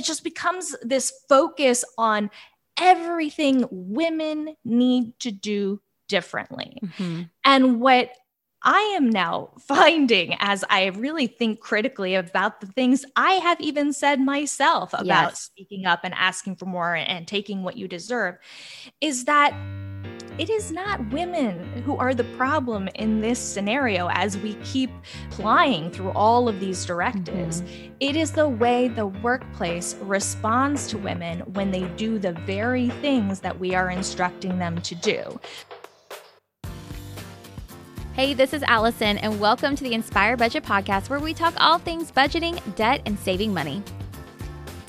it just becomes this focus on everything women need to do differently. Mm-hmm. And what I am now finding as I really think critically about the things I have even said myself about yes. speaking up and asking for more and taking what you deserve is that it is not women who are the problem in this scenario as we keep plying through all of these directives. Mm-hmm. It is the way the workplace responds to women when they do the very things that we are instructing them to do. Hey, this is Allison, and welcome to the Inspired Budget Podcast, where we talk all things budgeting, debt, and saving money.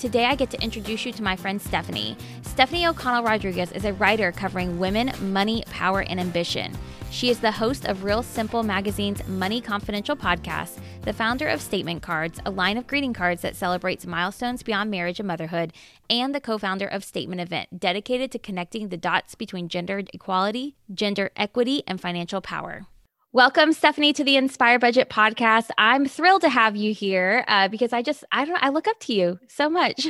Today, I get to introduce you to my friend Stephanie. Stephanie O'Connell Rodriguez is a writer covering women, money, power, and ambition. She is the host of Real Simple Magazine's Money Confidential podcast, the founder of Statement Cards, a line of greeting cards that celebrates milestones beyond marriage and motherhood, and the co founder of Statement Event, dedicated to connecting the dots between gender equality, gender equity, and financial power. Welcome, Stephanie, to the Inspired Budget podcast. I'm thrilled to have you here uh, because I just, I don't I look up to you so much.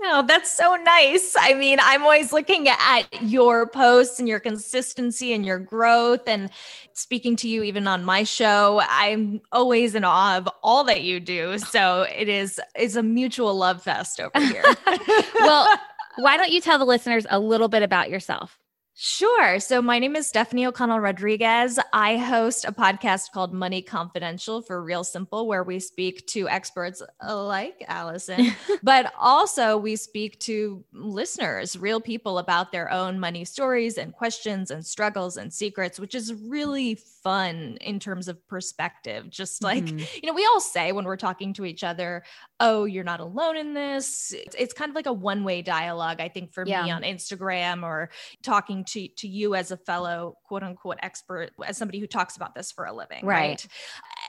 Oh, that's so nice. I mean, I'm always looking at your posts and your consistency and your growth and speaking to you even on my show. I'm always in awe of all that you do. So it is is a mutual love fest over here. well, why don't you tell the listeners a little bit about yourself? Sure. So, my name is Stephanie O'Connell Rodriguez. I host a podcast called Money Confidential for Real Simple, where we speak to experts like Allison, but also we speak to listeners, real people about their own money stories and questions and struggles and secrets, which is really fun in terms of perspective. Just like, mm-hmm. you know, we all say when we're talking to each other, oh, you're not alone in this. It's, kind of like a one way dialogue, I think, for yeah. me on Instagram or talking to, to you as a fellow quote unquote expert, as somebody who talks about this for a living. Right.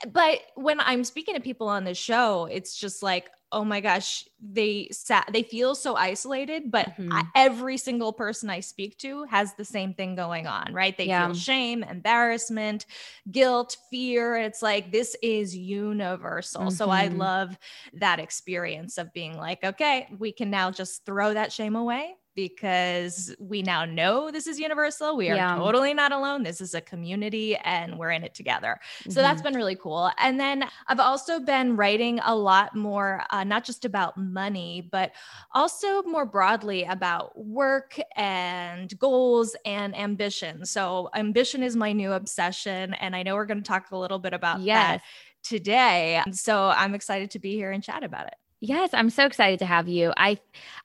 right? But when I'm speaking to people on this show, it's just like, oh my gosh, they sat, they feel so isolated, but mm-hmm. I, every single person I speak to has the same thing going on, right? They yeah. feel shame, embarrassment, guilt, fear. It's like this is universal. Mm-hmm. So I mm-hmm. love that experience of being like, okay, we can now just throw that shame away because we now know this is universal. We are yeah. totally not alone. This is a community and we're in it together. So mm-hmm. that's been really cool. And then I've also been writing a lot more, uh, not just about money, but also more broadly about work and goals and ambition. So ambition is my new obsession. And I know we're going to talk a little bit about yes. that today. So I'm excited to be here and chat about it. Yes, I'm so excited to have you. I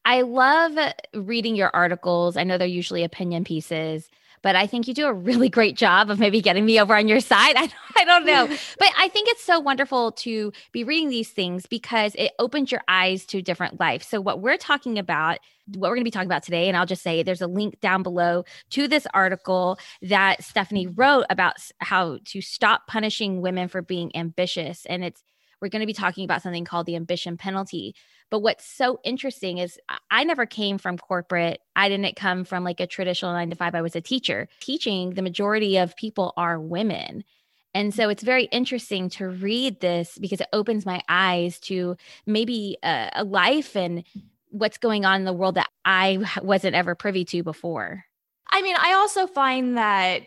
I love reading your articles. I know they're usually opinion pieces, but I think you do a really great job of maybe getting me over on your side. I, I don't know. but I think it's so wonderful to be reading these things because it opens your eyes to different life. So what we're talking about, what we're going to be talking about today, and I'll just say there's a link down below to this article that Stephanie wrote about how to stop punishing women for being ambitious. And it's we're going to be talking about something called the ambition penalty. But what's so interesting is I never came from corporate. I didn't come from like a traditional nine to five. I was a teacher. Teaching, the majority of people are women. And so it's very interesting to read this because it opens my eyes to maybe a, a life and what's going on in the world that I wasn't ever privy to before. I mean, I also find that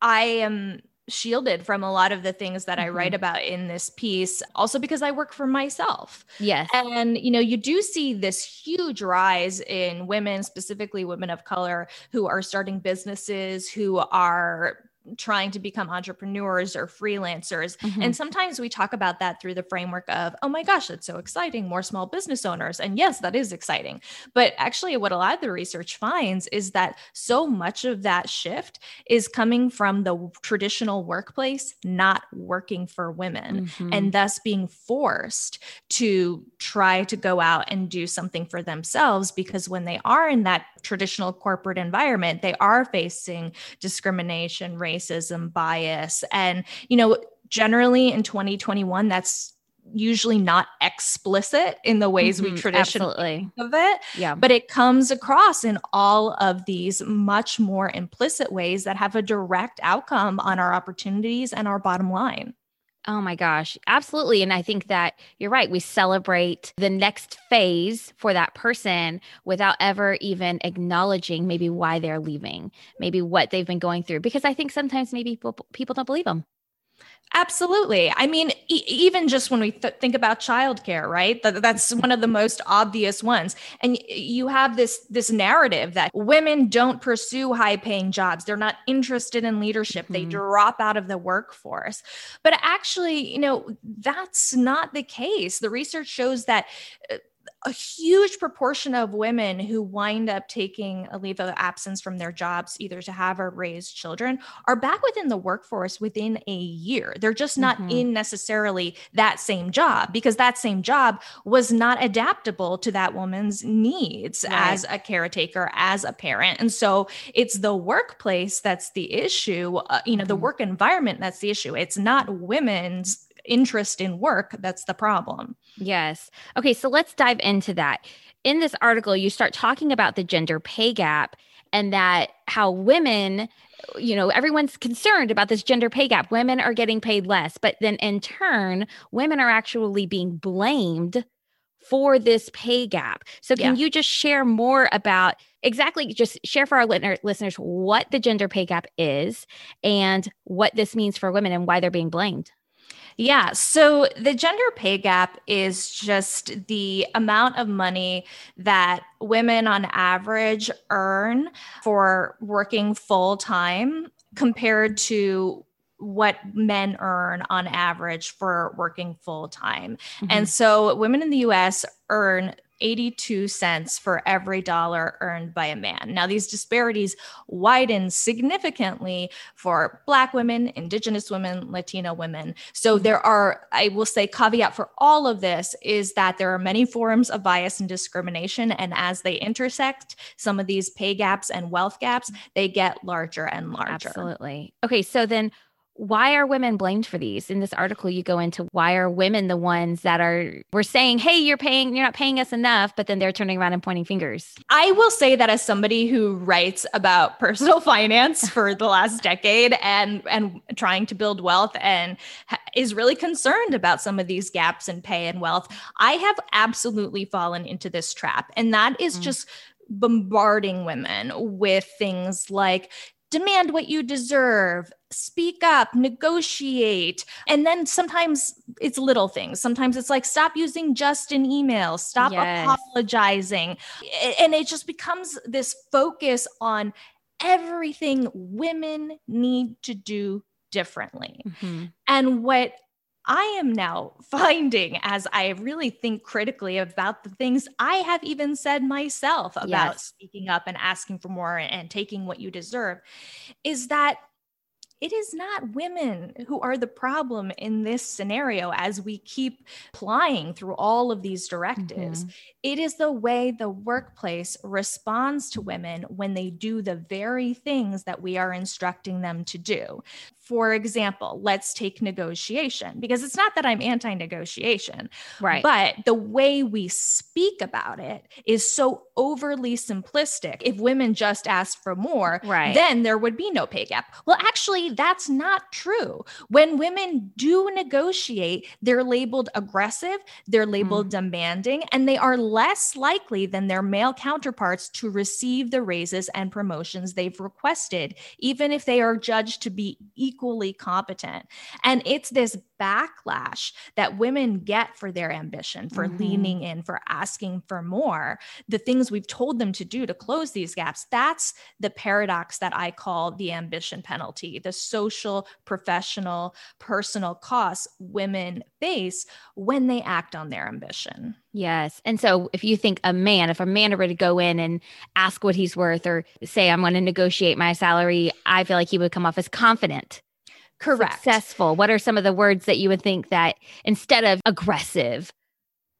I am shielded from a lot of the things that mm-hmm. I write about in this piece, also because I work for myself. Yes. And, you know, you do see this huge rise in women, specifically women of color, who are starting businesses, who are trying to become entrepreneurs or freelancers. Mm-hmm. And sometimes we talk about that through the framework of, oh my gosh, that's so exciting, more small business owners. And yes, that is exciting. But actually, what a lot of the research finds is that so much of that shift is coming from the traditional workplace not working for women mm-hmm. and thus being forced to try to go out and do something for themselves because when they are in that traditional corporate environment, they are facing discrimination, racism, bias. And, you know, generally in 2021, that's usually not explicit in the ways mm-hmm, we traditionally think of it. Yeah. But it comes across in all of these much more implicit ways that have a direct outcome on our opportunities and our bottom line. Oh my gosh, absolutely. And I think that you're right. We celebrate the next phase for that person without ever even acknowledging maybe why they're leaving, maybe what they've been going through. Because I think sometimes maybe people, people don't believe them. Absolutely. I mean, e- even just when we th- think about childcare, right? Th- that's one of the most obvious ones. And y- you have this this narrative that women don't pursue high-paying jobs. They're not interested in leadership. Mm-hmm. They drop out of the workforce. But actually, you know, that's not the case. The research shows that uh, a huge proportion of women who wind up taking a leave of absence from their jobs, either to have or raise children, are back within the workforce within a year. They're just not mm-hmm. in necessarily that same job because that same job was not adaptable to that woman's needs right. as a caretaker, as a parent. And so it's the workplace that's the issue, uh, you know, mm-hmm. the work environment that's the issue. It's not women's interest in work that's the problem. Yes. Okay, so let's dive into that. In this article, you start talking about the gender pay gap and that how women you know everyone's concerned about this gender pay gap women are getting paid less but then in turn women are actually being blamed for this pay gap so can yeah. you just share more about exactly just share for our listeners what the gender pay gap is and what this means for women and why they're being blamed yeah. So the gender pay gap is just the amount of money that women on average earn for working full time compared to what men earn on average for working full time. Mm-hmm. And so women in the US earn 82 cents for every dollar earned by a man. Now, these disparities widen significantly for Black women, Indigenous women, Latino women. So, mm-hmm. there are, I will say, caveat for all of this is that there are many forms of bias and discrimination. And as they intersect, some of these pay gaps and wealth gaps, mm-hmm. they get larger and larger. Absolutely. Okay. So, then why are women blamed for these? In this article you go into why are women the ones that are we're saying hey you're paying you're not paying us enough but then they're turning around and pointing fingers. I will say that as somebody who writes about personal finance for the last decade and and trying to build wealth and is really concerned about some of these gaps in pay and wealth i have absolutely fallen into this trap. And that is mm. just bombarding women with things like demand what you deserve, speak up, negotiate. And then sometimes it's little things. Sometimes it's like stop using just an email, stop yes. apologizing. And it just becomes this focus on everything women need to do differently. Mm-hmm. And what I am now finding as I really think critically about the things I have even said myself about yes. speaking up and asking for more and taking what you deserve is that it is not women who are the problem in this scenario as we keep plying through all of these directives. Mm-hmm. It is the way the workplace responds to women when they do the very things that we are instructing them to do. For example, let's take negotiation because it's not that I'm anti negotiation, right? But the way we speak about it is so overly simplistic. If women just asked for more, right. then there would be no pay gap. Well, actually, that's not true. When women do negotiate, they're labeled aggressive, they're labeled mm. demanding, and they are less likely than their male counterparts to receive the raises and promotions they've requested, even if they are judged to be equal equally competent. And it's this backlash that women get for their ambition, for mm-hmm. leaning in, for asking for more, the things we've told them to do to close these gaps. That's the paradox that I call the ambition penalty, the social, professional, personal costs women face when they act on their ambition. Yes. And so if you think a man, if a man were to go in and ask what he's worth or say, I'm going to negotiate my salary, I feel like he would come off as confident Correct. Successful. What are some of the words that you would think that instead of aggressive?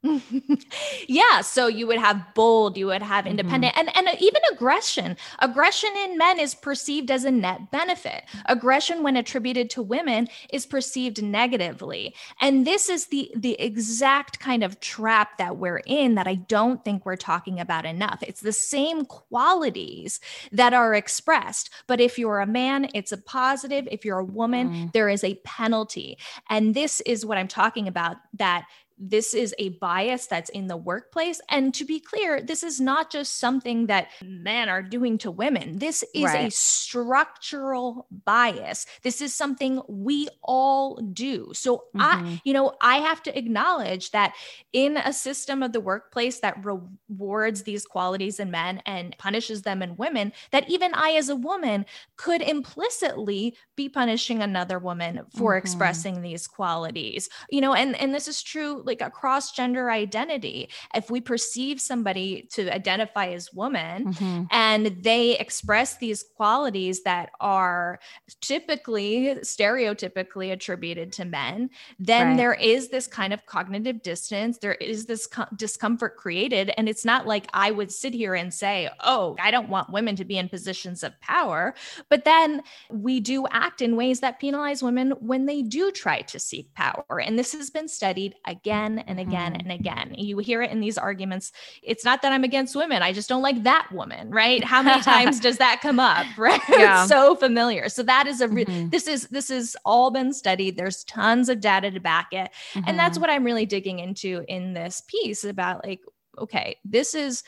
yeah so you would have bold you would have independent mm-hmm. and and even aggression. Aggression in men is perceived as a net benefit. Aggression when attributed to women is perceived negatively. And this is the the exact kind of trap that we're in that i don't think we're talking about enough. It's the same qualities that are expressed but if you're a man it's a positive. If you're a woman mm. there is a penalty. And this is what i'm talking about that this is a bias that's in the workplace. And to be clear, this is not just something that men are doing to women. This is right. a structural bias. This is something we all do. So mm-hmm. I, you know, I have to acknowledge that in a system of the workplace that rewards these qualities in men and punishes them in women, that even I as a woman could implicitly be punishing another woman for mm-hmm. expressing these qualities. You know, and and this is true like across gender identity. If we perceive somebody to identify as woman mm-hmm. and they express these qualities that are typically stereotypically attributed to men, then right. there is this kind of cognitive distance. There is this co- discomfort created. And it's not like I would sit here and say, oh, I don't want women to be in positions of power. But then we do act in ways that penalize women when they do try to seek power. And this has been studied again again and again mm-hmm. and again. You hear it in these arguments. It's not that I'm against women. I just don't like that woman, right? How many times does that come up, right? Yeah. so familiar. So that is a re- mm-hmm. this is this is all been studied. There's tons of data to back it. Mm-hmm. And that's mm-hmm. what I'm really digging into in this piece about like okay, this is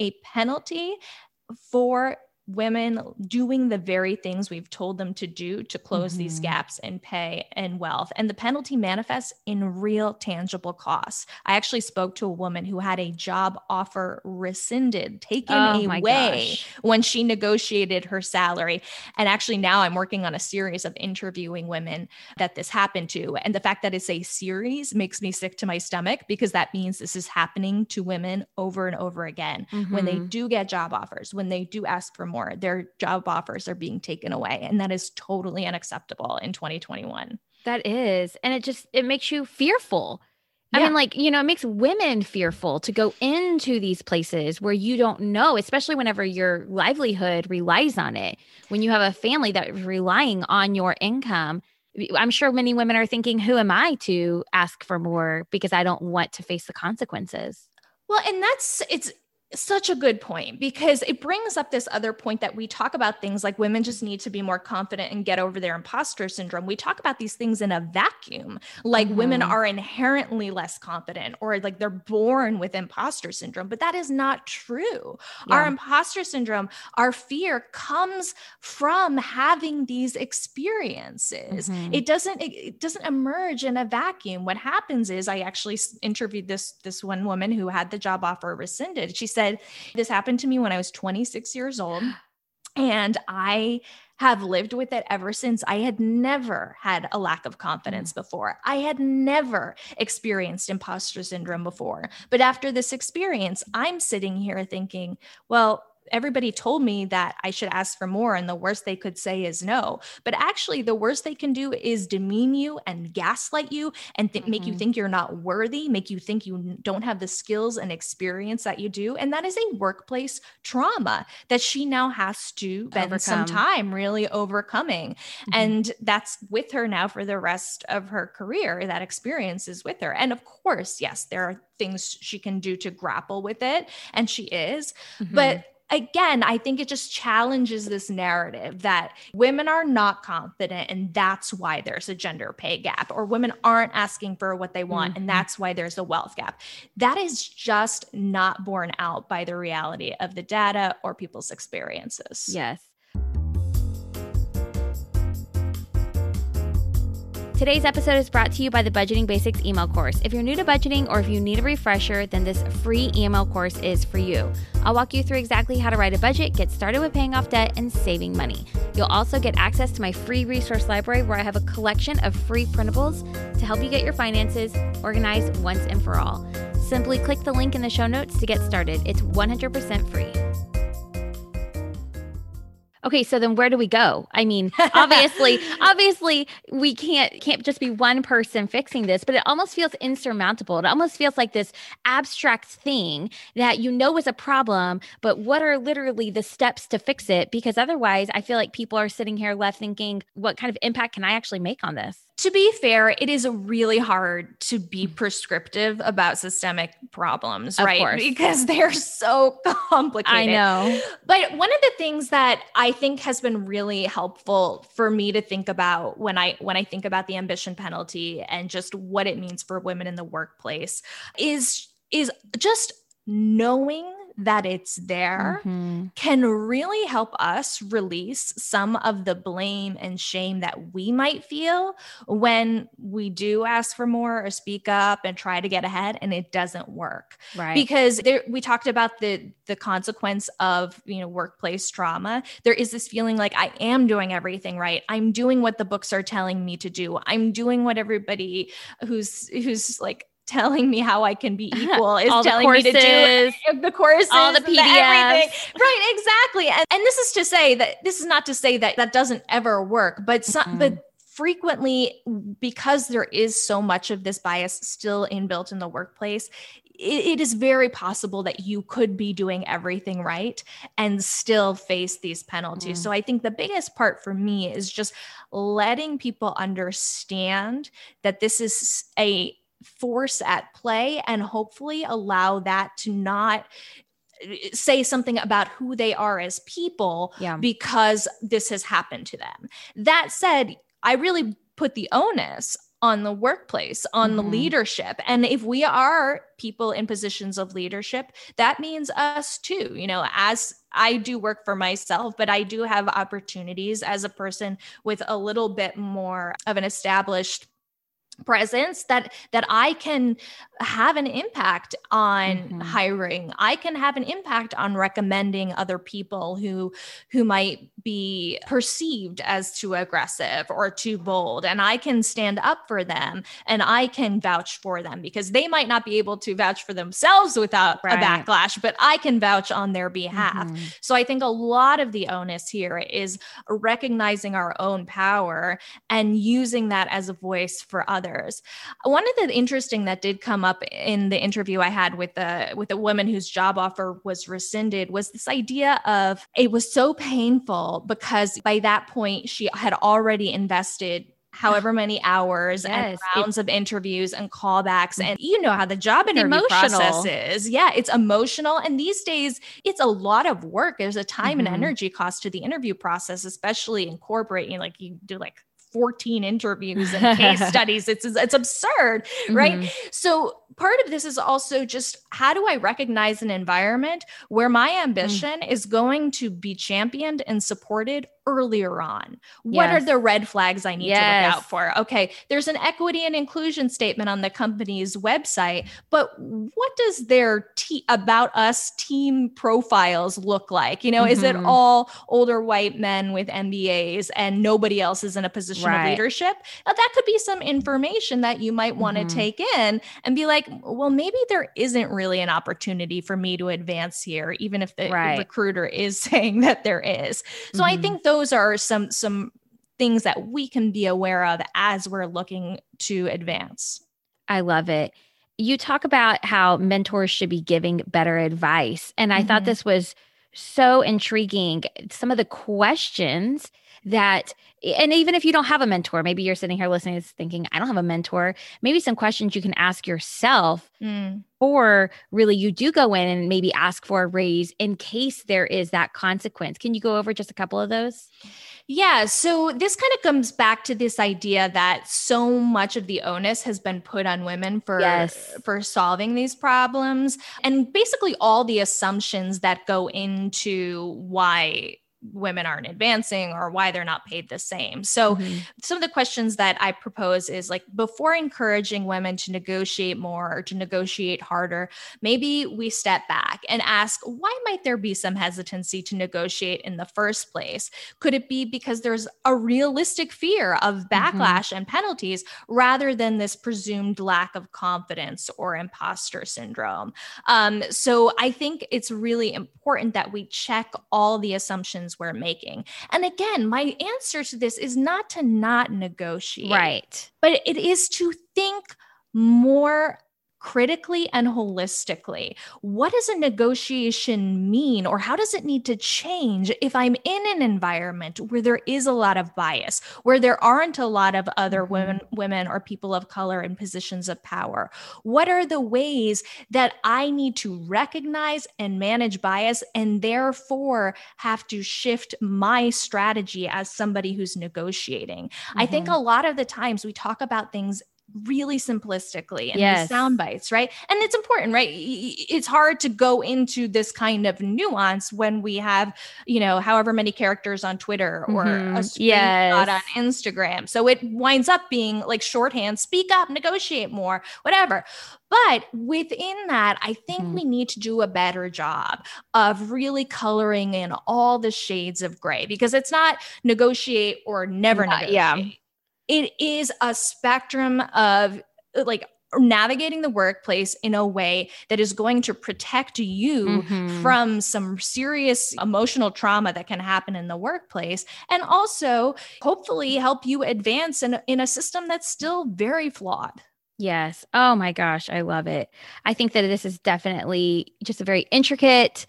a penalty for women doing the very things we've told them to do to close mm-hmm. these gaps in pay and wealth. And the penalty manifests in real tangible costs. I actually spoke to a woman who had a job offer rescinded, taken oh away gosh. when she negotiated her salary. And actually, now I'm working on a series of interviewing women that this happened to. And the fact that it's a series makes me sick to my stomach because that means this is happening to women over and over again mm-hmm. when they mm-hmm. do get job offers, when they do ask for more more. Their job offers are being taken away. And that is totally unacceptable in 2021. That is. And it just, it makes you fearful. I mean, like, you know, it makes women fearful to go into these places where you don't know, especially whenever your livelihood relies on it. When you have a family that is relying on your income, I'm sure many women are thinking, who am I to ask for more because I don't want to face the consequences? Well, and that's it's such a good point because it brings up this other point that we talk about things like women just need to be more confident and get over their imposter syndrome. We talk about these things in a vacuum, like mm-hmm. women are inherently less confident or like they're born with imposter syndrome, but that is not true. Yeah. Our imposter syndrome, our fear comes from having these experiences. Mm-hmm. It doesn't it, it doesn't emerge in a vacuum. What happens is I actually interviewed this this one woman who had the job offer rescinded. She said, This happened to me when I was 26 years old. And I have lived with it ever since. I had never had a lack of confidence mm. before. I had never experienced imposter syndrome before. But after this experience, I'm sitting here thinking, well, everybody told me that I should ask for more, and the worst they could say is no. But actually, the worst they can do is demean you and gaslight you and th- mm-hmm. make you mm-hmm. think you're not worthy, make you think you don't have the skills and experience that you do. And that is a workplace trauma that she now has to spend Overcome. some time really overcoming. Mm-hmm. And that's with her now for the rest of her career. That experience is with her. And of course, yes, there are things she can do to grapple with it. And she is. Mm-hmm. But again, I think it just challenges this narrative that women are not confident and that's why there's a gender pay gap, or women aren't asking for what they want mm-hmm. and that's why there's a wealth gap. That is just not borne out by the reality of the data or people's experiences. Yes. Today's episode is brought to you by the Budgeting Basics email course. If you're new to budgeting or if you need a refresher, then this free email course is for you. I'll walk you through exactly how to write a budget, get started with paying off debt, and saving money. You'll also get access to my free resource library where I have a collection of free printables to help you get your finances organized once and for all. Simply click the link in the show notes to get started. It's 100% free. Okay, so then where do we go? I mean, obviously, obviously we can't can't just be one person fixing this, but it almost feels insurmountable. It almost feels like this abstract thing that you know is a problem, but what are literally the steps to fix it? Because otherwise, I feel like people are sitting here left thinking, what kind of impact can I actually make on this? To be fair, it is really hard to be prescriptive about systemic problems, Of right? course. Because they're so complicated. I know. But one of the things that I think has been really helpful for me to think about when I when I think about the ambition penalty and just what it means for women in the workplace is is just knowing that it's there Mhm. can really help us release some of the blame and shame that we might feel when we do ask for more or speak up and try to get ahead and it doesn't work Right. because there we talked about the the consequence of you know workplace trauma there is this feeling like i am doing everything right i'm doing what the books are telling me to do i'm doing what everybody who's who's like telling me how i can be equal is All the telling me to do the courses All the. PDFs. right exactly and, and this is to say that this is not to say that that doesn't ever work but some, Mhm. but frequently because there is so much of this bias still inbuilt in the workplace it, it is very possible that you could be doing everything right and still face these penalties Mm. so i think the biggest part for me is just letting people understand that this is a force at play and hopefully allow that to not uh, say something about who they are as people yeah. because this has happened to them. That said, I really put the onus on the workplace, on the Mhm. leadership. And if we are people in positions of leadership, that means us too. You know, as I do work for myself, but I do have opportunities as a person with a little bit more of an established presence that that I can have an impact on Mhm. hiring. I can have an impact on recommending other people who who might be perceived as too aggressive or too bold and I can stand up for them and I can vouch for them because they might not be able to vouch for themselves without Right. a backlash but I can vouch on their behalf. Mhm. So I think a lot of the onus here is recognizing our own power and using that as a voice for others. One of the interesting that did come up in the interview I had with the with a woman whose job offer was rescinded was this idea of it was so painful because by that point she had already invested however many hours and Yes, it- rounds of interviews and callbacks and you know how the job interview emotional. process is yeah it's emotional and these days it's a lot of work there's a time Mhm. and energy cost to the interview process especially incorporating like you do like 14 interviews and case studies it's it's absurd right Mhm. so part of this is also just how do I recognize an environment where my Mm. ambition is going to be championed and supported earlier on? What are the red flags I need to look out for? Okay, there's an equity and inclusion statement on the company's website, but what does their te- about us team profiles look like? You know, is it Mhm. all older white men with MBAs and nobody else is in a position Right. of leadership? Now, that could be some information that you might want to Mhm. take in and be like, well, maybe there isn't really an opportunity for me to advance here, even if the Right. recruiter is saying that there is. So I Mhm. think those are some some things that we can be aware of as we're looking to advance. I love it. You talk about how mentors should be giving better advice. And I thought Mhm. this was so intriguing. Some of the questions that, and even if you don't have a mentor, maybe you're sitting here listening, is thinking, I don't have a mentor. Maybe some questions you can ask yourself Mm. or really you do go in and maybe ask for a raise in case there is that consequence. Can you go over just a couple of those? Yeah, so this kind of comes back to this idea that so much of the onus has been put on women for Yes. for solving these problems and basically all the assumptions that go into why women aren't advancing or why they're not paid the same. So Mhm. some of the questions that I propose is like before encouraging women to negotiate more or to negotiate harder, maybe we step back and ask why might there be some hesitancy to negotiate in the first place? Could it be because there's a realistic fear of backlash and penalties rather than this presumed lack of confidence or imposter syndrome? Um, so I think it's really important that we check all the assumptions decisions we're making. And again, my answer to this is not to not negotiate. Right. But it is to think more critically and holistically. What does a negotiation mean, or how does it need to change if I'm in an environment where there is a lot of bias, where there aren't a lot of other Mm-hmm. women, women or people of color in positions of power? What are the ways that I need to recognize and manage bias and therefore have to shift my strategy as somebody who's negotiating? I think Mhm. a lot of the times we talk about things really simplistically and Yes. sound bites, right? And it's important, right? It's hard to go into this kind of nuance when we have, you know, however many characters on Twitter or Mhm. a screenshot Yes. on Instagram. So it winds up being like shorthand, speak up, negotiate more, whatever. But within that, I think Mhm. we need to do a better job of really coloring in all the shades of gray because it's not negotiate or never negotiate. yeah. It is a spectrum of like navigating the workplace in a way that is going to protect you Mhm. from some serious emotional trauma that can happen in the workplace and also hopefully help you advance in, in a system that's still very flawed. Yes. Oh my gosh, I love it. I think that this is definitely just a very intricate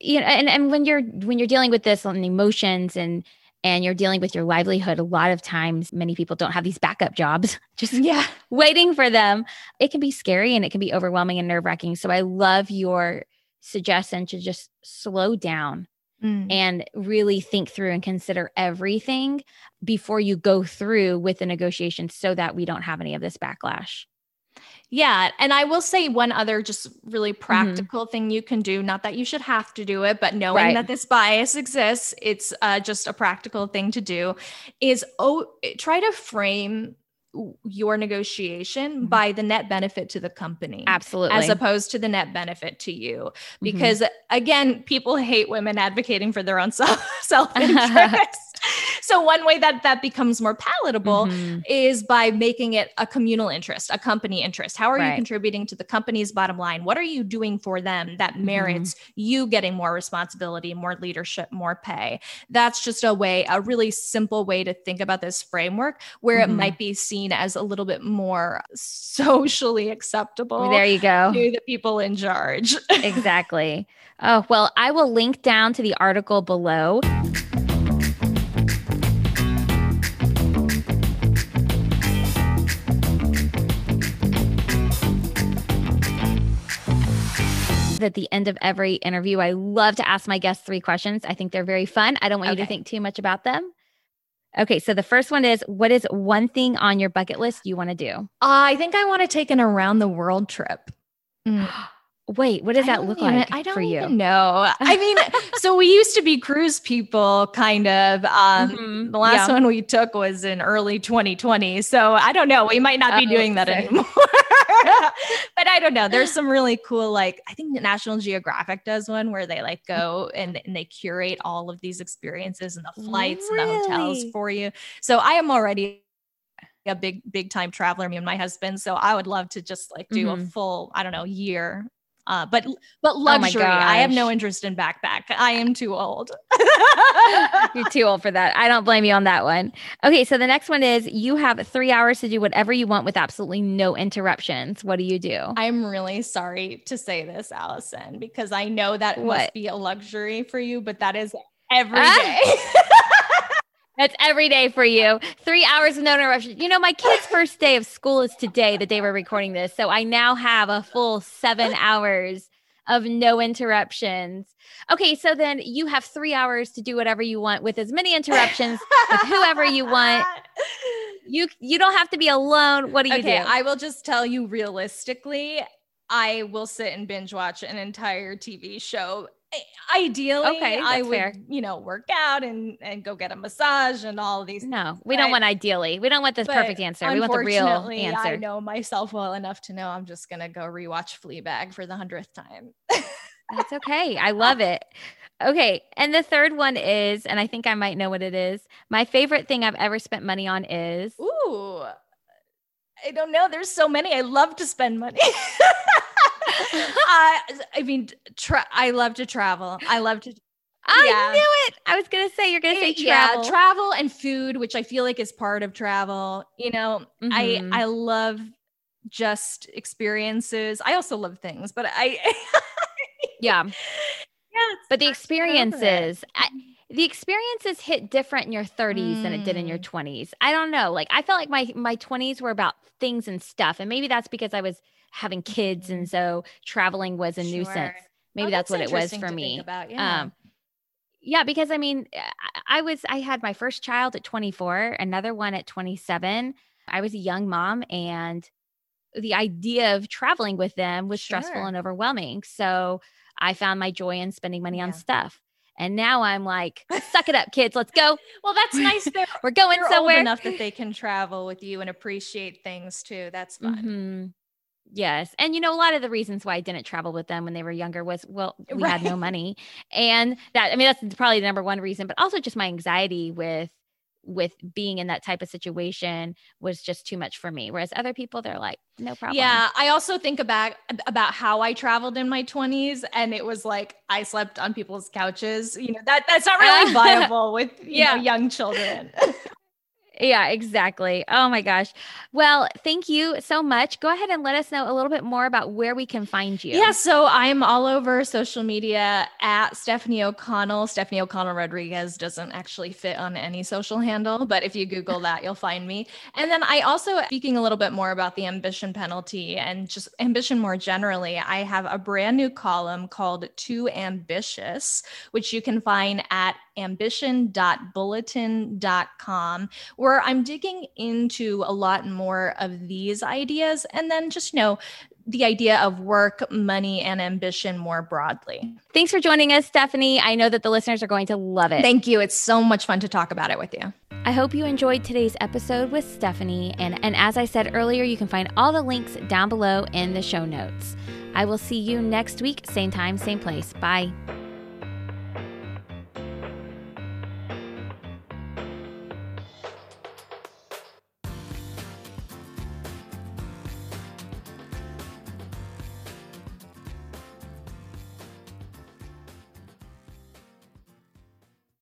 you know and, and when you're when you're dealing with this on emotions and and you're dealing with your livelihood a lot of times many people don't have these backup jobs just Yeah. waiting for them it can be scary and it can be overwhelming and nerve-wracking so i love your suggestion to just slow down Mm. and really think through and consider everything before you go through with the negotiation so that we don't have any of this backlash Yeah. And I will say one other just really practical thing you can do, not that you should have to do it, but knowing Right. that this bias exists, it's uh, just a practical thing to do, is oh, try to frame your negotiation Mhm. by the net benefit to the company. absolutely As opposed to the net benefit to you. Mhm. Because again, people hate women advocating for their own self interest. so one way that that becomes more palatable Mhm. is by making it a communal interest, a company interest. How are you contributing to the company's bottom line? What are you doing for them that Mm-hmm. merits you getting more responsibility, more leadership, more pay? That's just a way, a really simple way to think about this framework where Mhm. it might be seen as a little bit more socially acceptable there you go to the people in charge. exactly. Oh, well, I will link down to the article below. At the end of every interview, I love to ask my guests three questions. I think they're very fun. I don't want you to think too much about them. Okay, so the first one is what is one thing on your bucket list you want to do? I think I want to take an around the world trip. Mm. Wait, what does I that look even- like I don't for you? know. I mean, so we used to be cruise people, kind of. Um, Mhm, The last yeah. one we took was in early 2020. So I don't know. We might not be Oh, doing that okay. anymore. but I don't know. There's some really cool, like, I think National Geographic does one where they like go and, and they curate all of these experiences and the flights and the hotels for you. So I am already a big, big time traveler, me and my husband. So I would love to just like do a Mhm. full, I don't know, year. Uh, but but my luxury. I have no interest in backpack. I am too old. You're too old for that. I don't blame you on that one. Okay, so the next one is you have three hours to do whatever you want with absolutely no interruptions. What do you do? I'm really sorry to say this, Allison, because I know that What? must be a luxury for you, but that is every Ah. day. That's every day for you. Three hours of no interruptions. You know, my kid's first day of school is today, the day we're recording this. So I now have a full seven hours of no interruptions. Okay, so then you have three hours to do whatever you want with as many interruptions with whoever you want. You you don't have to be alone. What do you okay, do? I will just tell you realistically, I will sit and binge watch an entire TV show. Ideally, Okay, I would, fair. you know, work out and and go get a massage and all these. no, we don't want ideally. We don't want this perfect answer. We want the real unfortunately, I know myself well enough to know I'm just gonna go rewatch Fleabag for the hundredth time. That's okay. I uh, love it. Okay. And the third one is, and I think I might know what it is. My favorite thing I've ever spent money on is Ooh, I don't know. There's so many. I love to spend money. I, I mean, tra- I love to travel. I love to I yeah. knew it. I was gonna say you're gonna say travel. Yeah, travel and food, which I feel like is part of travel. You know, mm-hmm. I I love just experiences. I also love things, but I yeah. Yeah, but the experiences, I, the experiences hit different in your 30s mm. than it did in your 20s. Mm. I don't know. Like I felt like my my 20s were about things and stuff, and maybe that's because I was having kids, and mm-hmm. so traveling was a sure. nuisance. Maybe oh, that's, that's, what it was for me. About, yeah. Um, yeah, because I mean, I was I had my first child at 24, another one at 27. I was a young mom, and the idea of traveling with them was sure. stressful and overwhelming. So I found my joy in spending money yeah. on stuff. And now I'm like, suck it up, kids. Let's go. Well, that's nice. They're, We're going they're somewhere enough that they can travel with you and appreciate things too. That's fun. Mm-hmm. Yes. And you know, a lot of the reasons why I didn't travel with them when they were younger was, well, we right. had no money. And that, I mean, that's probably the number one reason, but also just my anxiety with with being in that type of situation was just too much for me whereas other people they're like no problem yeah i also think about about how i traveled in my 20s and it was like i slept on people's couches you know that that's not really viable with yeah. Know, young children Yeah, exactly. Oh my gosh. Well, thank you so much. Go ahead and let us know a little bit more about where we can find you. Yeah, so I'm all over social media at Stephanie O'Connell. Stephanie O'Connell Rodriguez doesn't actually fit on any social handle, but if you Google that, you'll find me. And then I also, speaking a little bit more about the ambition penalty and just ambition more generally, I have a brand new column called Too Ambitious, which you can find at ambition.bulletin.com, where I'm digging into a lot more of these ideas and then just, you know, the idea of work, money, and ambition more broadly. Thanks for joining us, Stephanie. I know that the listeners are going to love it. Thank you. It's so much fun to talk about it with you. I hope you enjoyed today's episode with Stephanie. And, and as I said earlier, you can find all the links down below in the show notes. I will see you next week, same time, same place. Bye.